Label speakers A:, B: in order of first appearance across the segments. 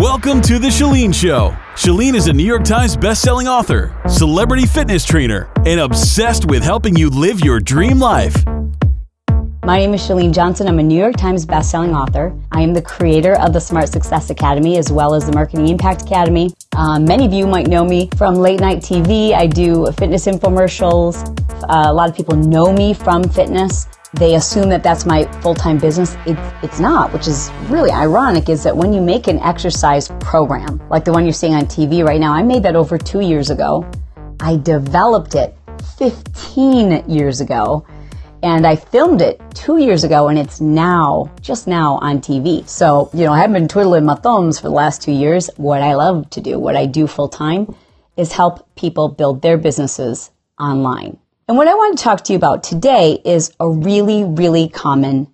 A: Welcome to The Chalene Show. Chalene is a New York Times bestselling author, celebrity fitness trainer, and obsessed with helping you live your dream life.
B: My name is Chalene Johnson. I'm a New York Times bestselling author. I am the creator of the Smart Success Academy as well as the Marketing Impact Academy. Um, many of you might know me from late night TV. I do fitness infomercials. Uh, a lot of people know me from fitness they assume that that's my full-time business. It, it's not, which is really ironic is that when you make an exercise program, like the one you're seeing on TV right now, I made that over two years ago. I developed it 15 years ago and I filmed it two years ago and it's now, just now on TV. So, you know, I haven't been twiddling my thumbs for the last two years. What I love to do, what I do full time is help people build their businesses online. And what I want to talk to you about today is a really, really common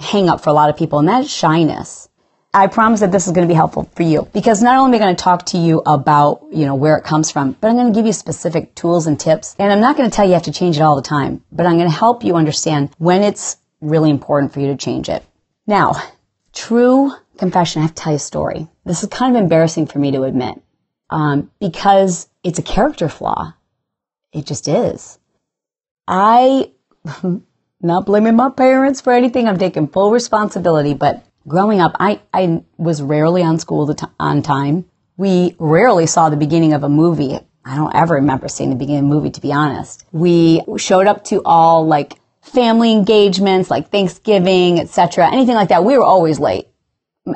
B: hang up for a lot of people, and that is shyness. I promise that this is going to be helpful for you because not only am I going to talk to you about, you know, where it comes from, but I'm going to give you specific tools and tips. And I'm not going to tell you you have to change it all the time, but I'm going to help you understand when it's really important for you to change it. Now, true confession, I have to tell you a story. This is kind of embarrassing for me to admit um, because it's a character flaw. It just is. I, not blaming my parents for anything, I'm taking full responsibility, but growing up, I, I was rarely on school on time. We rarely saw the beginning of a movie. I don't ever remember seeing the beginning of a movie, to be honest. We showed up to all like family engagements, like Thanksgiving, etc., anything like that. We were always late.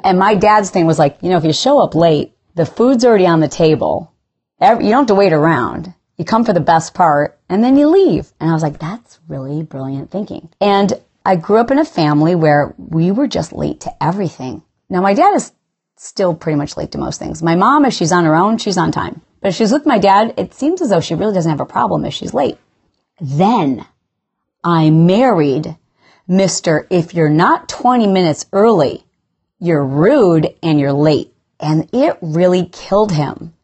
B: And my dad's thing was like, you know, if you show up late, the food's already on the table. you don't have to wait around. You come for the best part and then you leave. And I was like, that's really brilliant thinking. And I grew up in a family where we were just late to everything. Now my dad is still pretty much late to most things. My mom, if she's on her own, she's on time. But if she's with my dad, it seems as though she really doesn't have a problem if she's late. Then I married Mr. If you're not 20 minutes early, you're rude and you're late. And it really killed him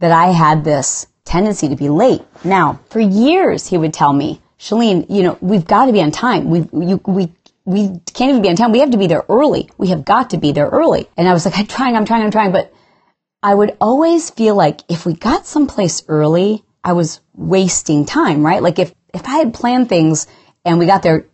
B: that I had this tendency to be late. Now, for years, he would tell me, Chalene, you know, we've got to be on time. We, you, we, we can't even be on time. We have to be there early. We have got to be there early. And I was like, I'm trying, I'm trying, I'm trying. But I would always feel like if we got someplace early, I was wasting time, right? Like if, if I had planned things and we got there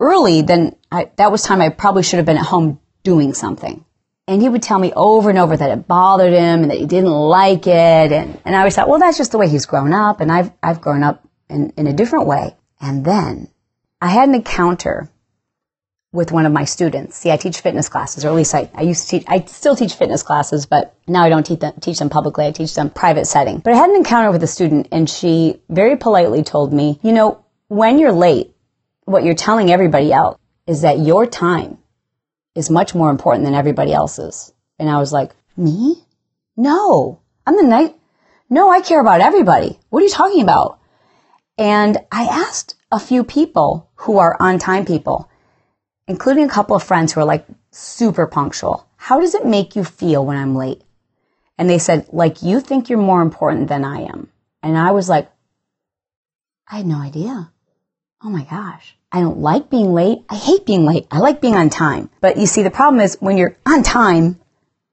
B: early, then I, that was time I probably should have been at home doing something. And he would tell me over and over that it bothered him and that he didn't like it. And, and I always thought, well, that's just the way he's grown up. And I've, I've grown up in, in a different way. And then I had an encounter with one of my students. See, I teach fitness classes, or at least I, I used to teach, I still teach fitness classes, but now I don't teach them, teach them publicly. I teach them private setting. But I had an encounter with a student and she very politely told me, you know, when you're late, what you're telling everybody else is that your time is much more important than everybody else's. And I was like, me? No, I'm the night. No, I care about everybody. What are you talking about? And I asked a few people who are on time people, including a couple of friends who are like super punctual. How does it make you feel when I'm late? And they said, like, you think you're more important than I am. And I was like, I had no idea. Oh my gosh. I don't like being late. I hate being late. I like being on time. But you see, the problem is when you're on time,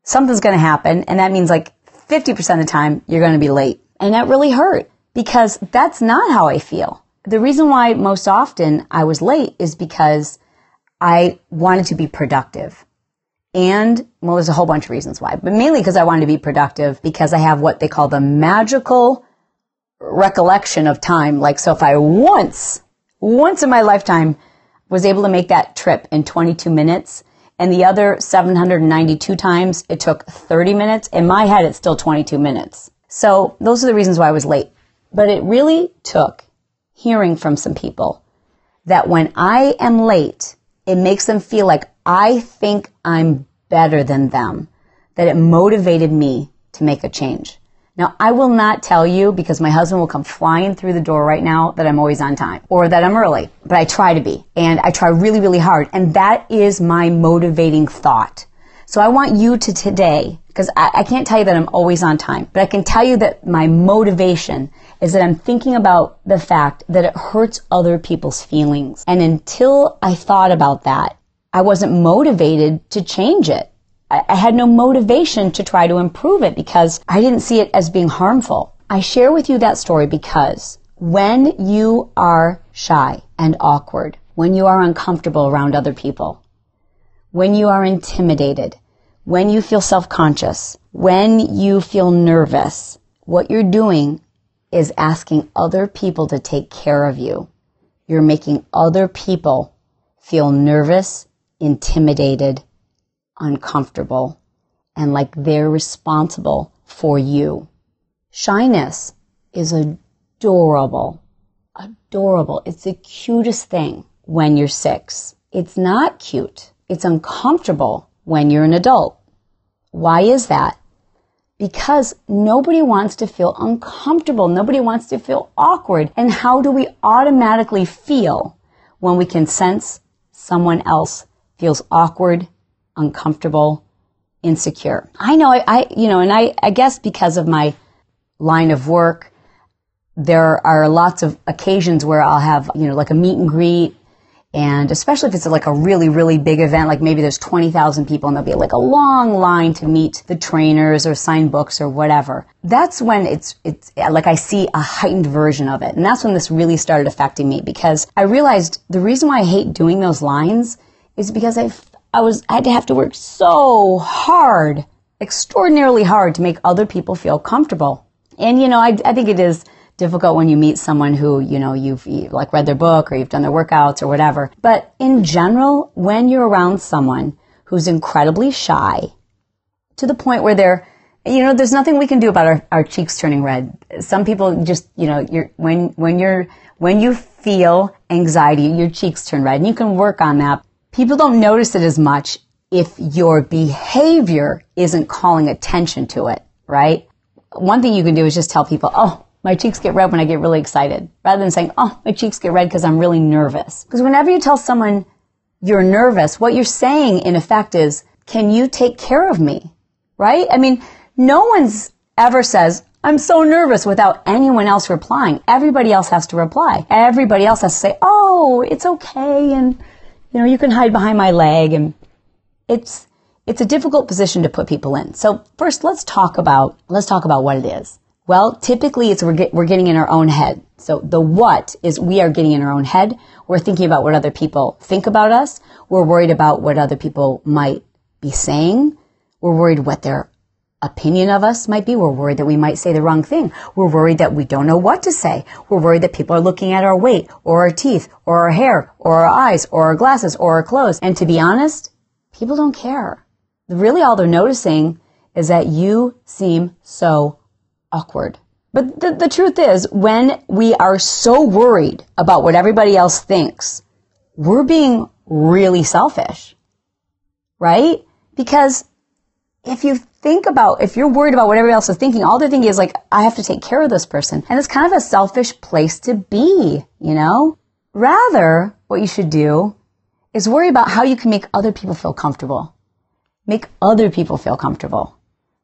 B: something's going to happen. And that means like 50% of the time you're going to be late. And that really hurt because that's not how I feel. The reason why most often I was late is because I wanted to be productive. And, well, there's a whole bunch of reasons why, but mainly because I wanted to be productive because I have what they call the magical recollection of time. Like, so if I once once in my lifetime was able to make that trip in 22 minutes. And the other 792 times it took 30 minutes. In my head, it's still 22 minutes. So those are the reasons why I was late. But it really took hearing from some people that when I am late, it makes them feel like I think I'm better than them, that it motivated me to make a change. Now, I will not tell you because my husband will come flying through the door right now that I'm always on time or that I'm early, but I try to be and I try really, really hard. And that is my motivating thought. So I want you to today, because I, I, can't tell you that I'm always on time, but I can tell you that my motivation is that I'm thinking about the fact that it hurts other people's feelings. And until I thought about that, I wasn't motivated to change it. I, I had no motivation to try to improve it because I didn't see it as being harmful. I share with you that story because when you are shy and awkward, when you are uncomfortable around other people, when you are intimidated, when you feel self-conscious, when you feel nervous, what you're doing is asking other people to take care of you. You're making other people feel nervous, intimidated, uncomfortable, and like they're responsible for you. Shyness is adorable. Adorable. It's the cutest thing when you're six. It's not cute. It's uncomfortable when you're an adult. Why is that? Because nobody wants to feel uncomfortable. Nobody wants to feel awkward. And how do we automatically feel when we can sense someone else feels awkward, uncomfortable, insecure? I know I, I you know, and I, I guess because of my line of work, there are lots of occasions where I'll have, you know, like a meet and greet and especially if it's like a really, really big event, like maybe there's 20,000 people and there'll be like a long line to meet the trainers or sign books or whatever. That's when it's, it's like I see a heightened version of it. And that's when this really started affecting me because I realized the reason why I hate doing those lines is because I, I was, I had to have to work so hard, extraordinarily hard to make other people feel comfortable. And you know, I, I think it is, difficult when you meet someone who, you know, you've like read their book or you've done their workouts or whatever. But in general, when you're around someone who's incredibly shy to the point where they're, you know, there's nothing we can do about our, our cheeks turning red. Some people just, you know, you're, when, when you're, when you feel anxiety, your cheeks turn red and you can work on that. People don't notice it as much if your behavior isn't calling attention to it, right? One thing you can do is just tell people, oh, my cheeks get red when I get really excited, rather than saying, oh, my cheeks get red because I'm really nervous. Because whenever you tell someone you're nervous, what you're saying in effect is, can you take care of me? Right? I mean, no one's ever says, I'm so nervous without anyone else replying. Everybody else has to reply. Everybody else has to say, oh, it's okay. And, you know, you can hide behind my leg. And it's, it's a difficult position to put people in. So first, let's talk about, let's talk about what it is. Well, typically it's we're, get, we're getting in our own head. So the what is we are getting in our own head. We're thinking about what other people think about us. We're worried about what other people might be saying. We're worried what their opinion of us might be. We're worried that we might say the wrong thing. We're worried that we don't know what to say. We're worried that people are looking at our weight or our teeth or our hair or our eyes or our glasses or our clothes. And to be honest, people don't care. Really all they're noticing is that you seem so awkward. But the, the truth is, when we are so worried about what everybody else thinks, we're being really selfish, right? Because if you think about, if you're worried about what everybody else is thinking, all they're thinking is like, I have to take care of this person. And it's kind of a selfish place to be, you know? Rather, what you should do is worry about how you can make other people feel comfortable. Make other people feel comfortable,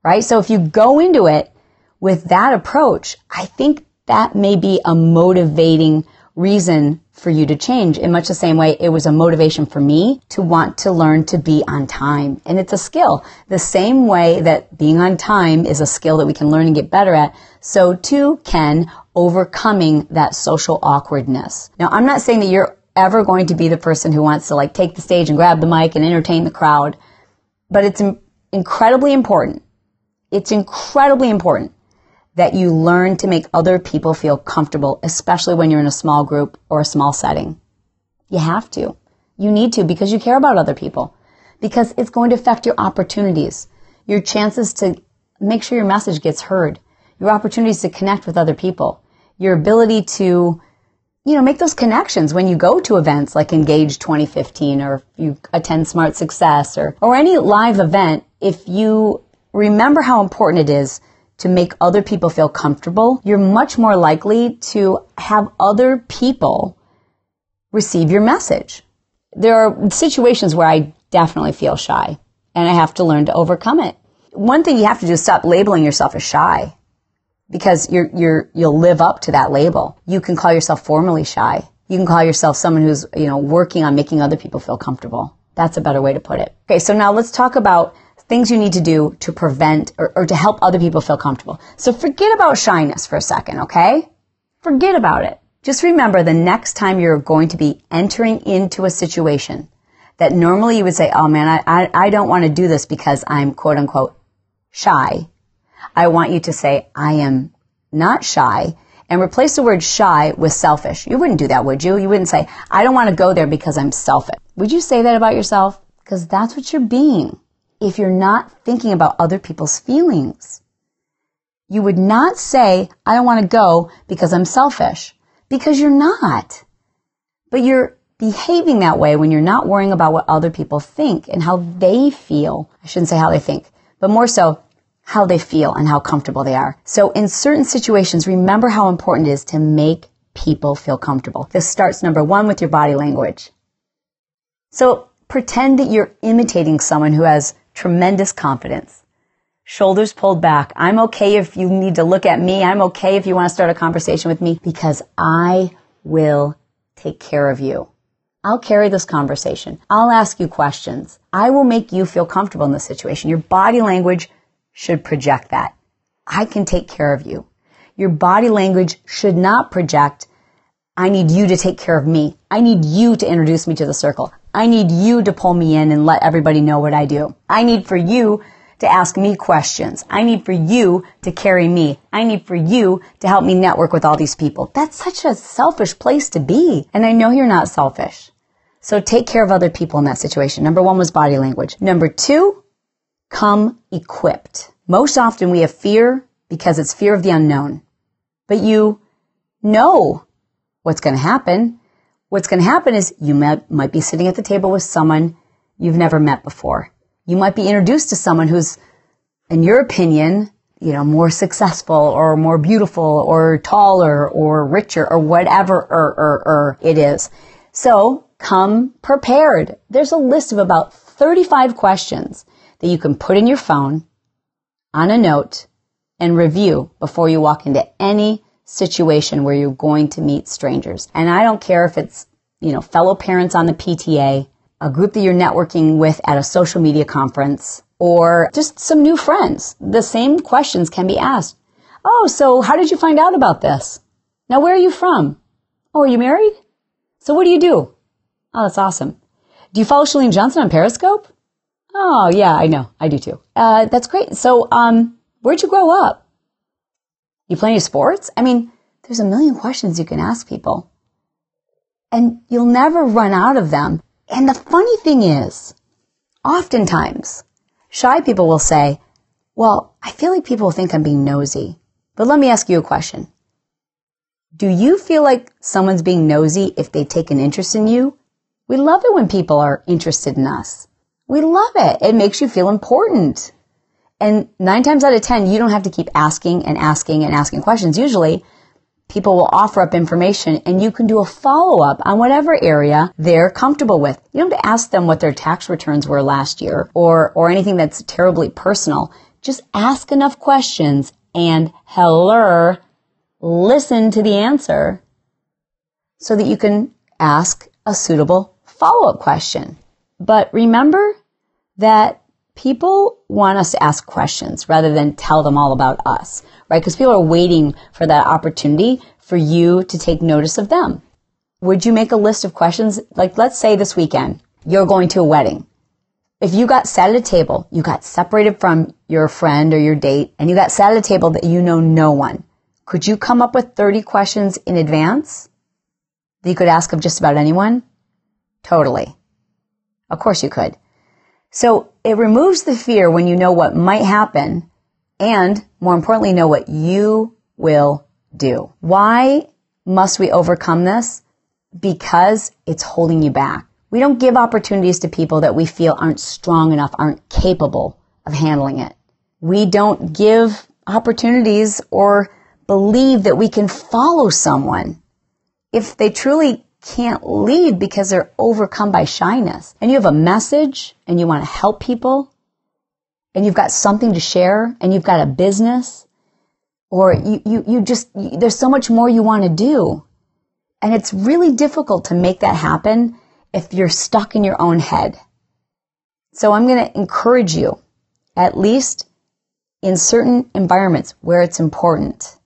B: right? So if you go into it with that approach, I think that may be a motivating reason for you to change in much the same way it was a motivation for me to want to learn to be on time. And it's a skill. The same way that being on time is a skill that we can learn and get better at, so too can overcoming that social awkwardness. Now, I'm not saying that you're ever going to be the person who wants to like take the stage and grab the mic and entertain the crowd, but it's incredibly important. It's incredibly important that you learn to make other people feel comfortable, especially when you're in a small group or a small setting. You have to. You need to because you care about other people. Because it's going to affect your opportunities, your chances to make sure your message gets heard, your opportunities to connect with other people, your ability to, you know, make those connections when you go to events like Engage 2015 or you attend Smart Success or, or any live event. If you remember how important it is to make other people feel comfortable, you're much more likely to have other people receive your message. There are situations where I definitely feel shy and I have to learn to overcome it. One thing you have to do is stop labeling yourself as shy because you're, you're, you'll live up to that label. You can call yourself formally shy. You can call yourself someone who's, you know, working on making other people feel comfortable. That's a better way to put it. Okay, so now let's talk about things you need to do to prevent or, or to help other people feel comfortable. So forget about shyness for a second, okay? Forget about it. Just remember the next time you're going to be entering into a situation that normally you would say, oh man, I, I, I don't want to do this because I'm quote unquote shy. I want you to say, I am not shy and replace the word shy with selfish. You wouldn't do that, would you? You wouldn't say, I don't want to go there because I'm selfish. Would you say that about yourself? Because that's what you're being if you're not thinking about other people's feelings. You would not say, I don't want to go because I'm selfish, because you're not. But you're behaving that way when you're not worrying about what other people think and how they feel. I shouldn't say how they think, but more so how they feel and how comfortable they are. So in certain situations, remember how important it is to make people feel comfortable. This starts number one with your body language. So pretend that you're imitating someone who has tremendous confidence. Shoulders pulled back. I'm okay if you need to look at me. I'm okay if you want to start a conversation with me because I will take care of you. I'll carry this conversation. I'll ask you questions. I will make you feel comfortable in this situation. Your body language should project that. I can take care of you. Your body language should not project, I need you to take care of me. I need you to introduce me to the circle. I need you to pull me in and let everybody know what I do. I need for you to ask me questions. I need for you to carry me. I need for you to help me network with all these people. That's such a selfish place to be. And I know you're not selfish. So take care of other people in that situation. Number one was body language. Number two, come equipped. Most often we have fear because it's fear of the unknown. But you know what's going to happen. What's going to happen is you might, might be sitting at the table with someone you've never met before. You might be introduced to someone who's, in your opinion, you know, more successful or more beautiful or taller or richer or whatever or, or, or it is. So come prepared. There's a list of about 35 questions that you can put in your phone on a note and review before you walk into any situation where you're going to meet strangers. And I don't care if it's, you know, fellow parents on the PTA, a group that you're networking with at a social media conference, or just some new friends. The same questions can be asked. Oh, so how did you find out about this? Now, where are you from? Oh, are you married? So what do you do? Oh, that's awesome. Do you follow Chalene Johnson on Periscope? Oh, yeah, I know. I do too. Uh, that's great. So, um, where'd you grow up? You play any sports? I mean, there's a million questions you can ask people. And you'll never run out of them. And the funny thing is, oftentimes, shy people will say, well, I feel like people think I'm being nosy. But let me ask you a question. Do you feel like someone's being nosy if they take an interest in you? We love it when people are interested in us. We love it. It makes you feel important. And nine times out of 10, you don't have to keep asking and asking and asking questions. Usually people will offer up information and you can do a follow up on whatever area they're comfortable with. You don't have to ask them what their tax returns were last year or, or anything that's terribly personal. Just ask enough questions and hello, listen to the answer so that you can ask a suitable follow up question. But remember that people want us to ask questions rather than tell them all about us, right? Because people are waiting for that opportunity for you to take notice of them. Would you make a list of questions? Like, let's say this weekend, you're going to a wedding. If you got sat at a table, you got separated from your friend or your date, and you got sat at a table that you know no one, could you come up with 30 questions in advance that you could ask of just about anyone? Totally. Of course you could. So it removes the fear when you know what might happen and more importantly, know what you will do. Why must we overcome this? Because it's holding you back. We don't give opportunities to people that we feel aren't strong enough, aren't capable of handling it. We don't give opportunities or believe that we can follow someone if they truly can't lead because they're overcome by shyness. And you have a message and you want to help people and you've got something to share and you've got a business or you, you, you just, you, there's so much more you want to do. And it's really difficult to make that happen if you're stuck in your own head. So I'm going to encourage you at least in certain environments where it's important,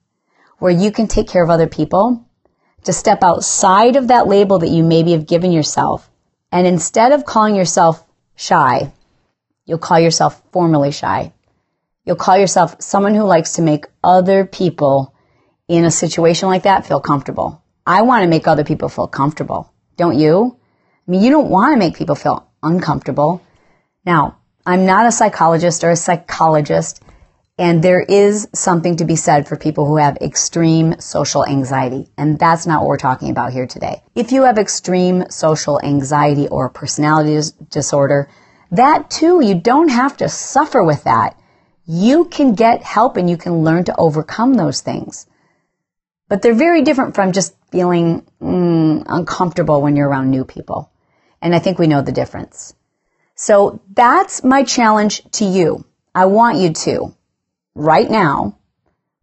B: where you can take care of other people, to step outside of that label that you maybe have given yourself. And instead of calling yourself shy, you'll call yourself formally shy. You'll call yourself someone who likes to make other people in a situation like that feel comfortable. I want to make other people feel comfortable. Don't you? I mean, you don't want to make people feel uncomfortable. Now, I'm not a psychologist or a psychologist, and there is something to be said for people who have extreme social anxiety. And that's not what we're talking about here today. If you have extreme social anxiety or personality disorder, that too, you don't have to suffer with that. You can get help and you can learn to overcome those things. But they're very different from just feeling mm, uncomfortable when you're around new people. And I think we know the difference. So that's my challenge to you. I want you to, right now,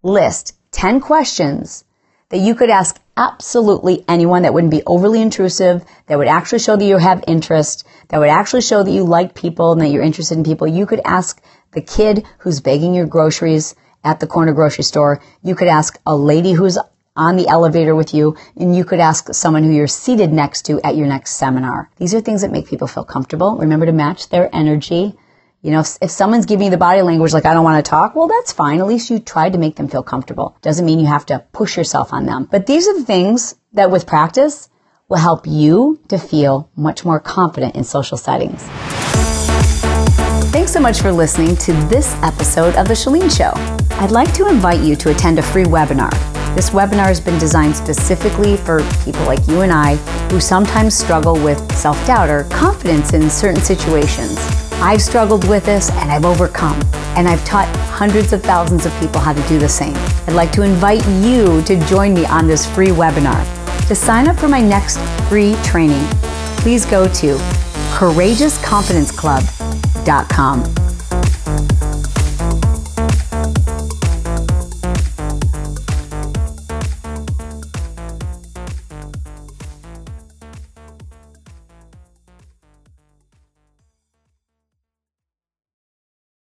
B: list 10 questions that you could ask absolutely anyone that wouldn't be overly intrusive, that would actually show that you have interest, that would actually show that you like people and that you're interested in people. You could ask the kid who's begging your groceries at the corner grocery store. You could ask a lady who's on the elevator with you, and you could ask someone who you're seated next to at your next seminar. These are things that make people feel comfortable. Remember to match their energy. You know, if, someone's giving you the body language like, I don't want to talk, well, that's fine. At least you tried to make them feel comfortable. Doesn't mean you have to push yourself on them. But these are the things that with practice will help you to feel much more confident in social settings. Thanks so much for listening to this episode of The Chalene Show. I'd like to invite you to attend a free webinar this webinar has been designed specifically for people like you and I who sometimes struggle with self doubt or confidence in certain situations. I've struggled with this and I've overcome, and I've taught hundreds of thousands of people how to do the same. I'd like to invite you to join me on this free webinar. To sign up for my next free training, please go to courageousconfidenceclub.com.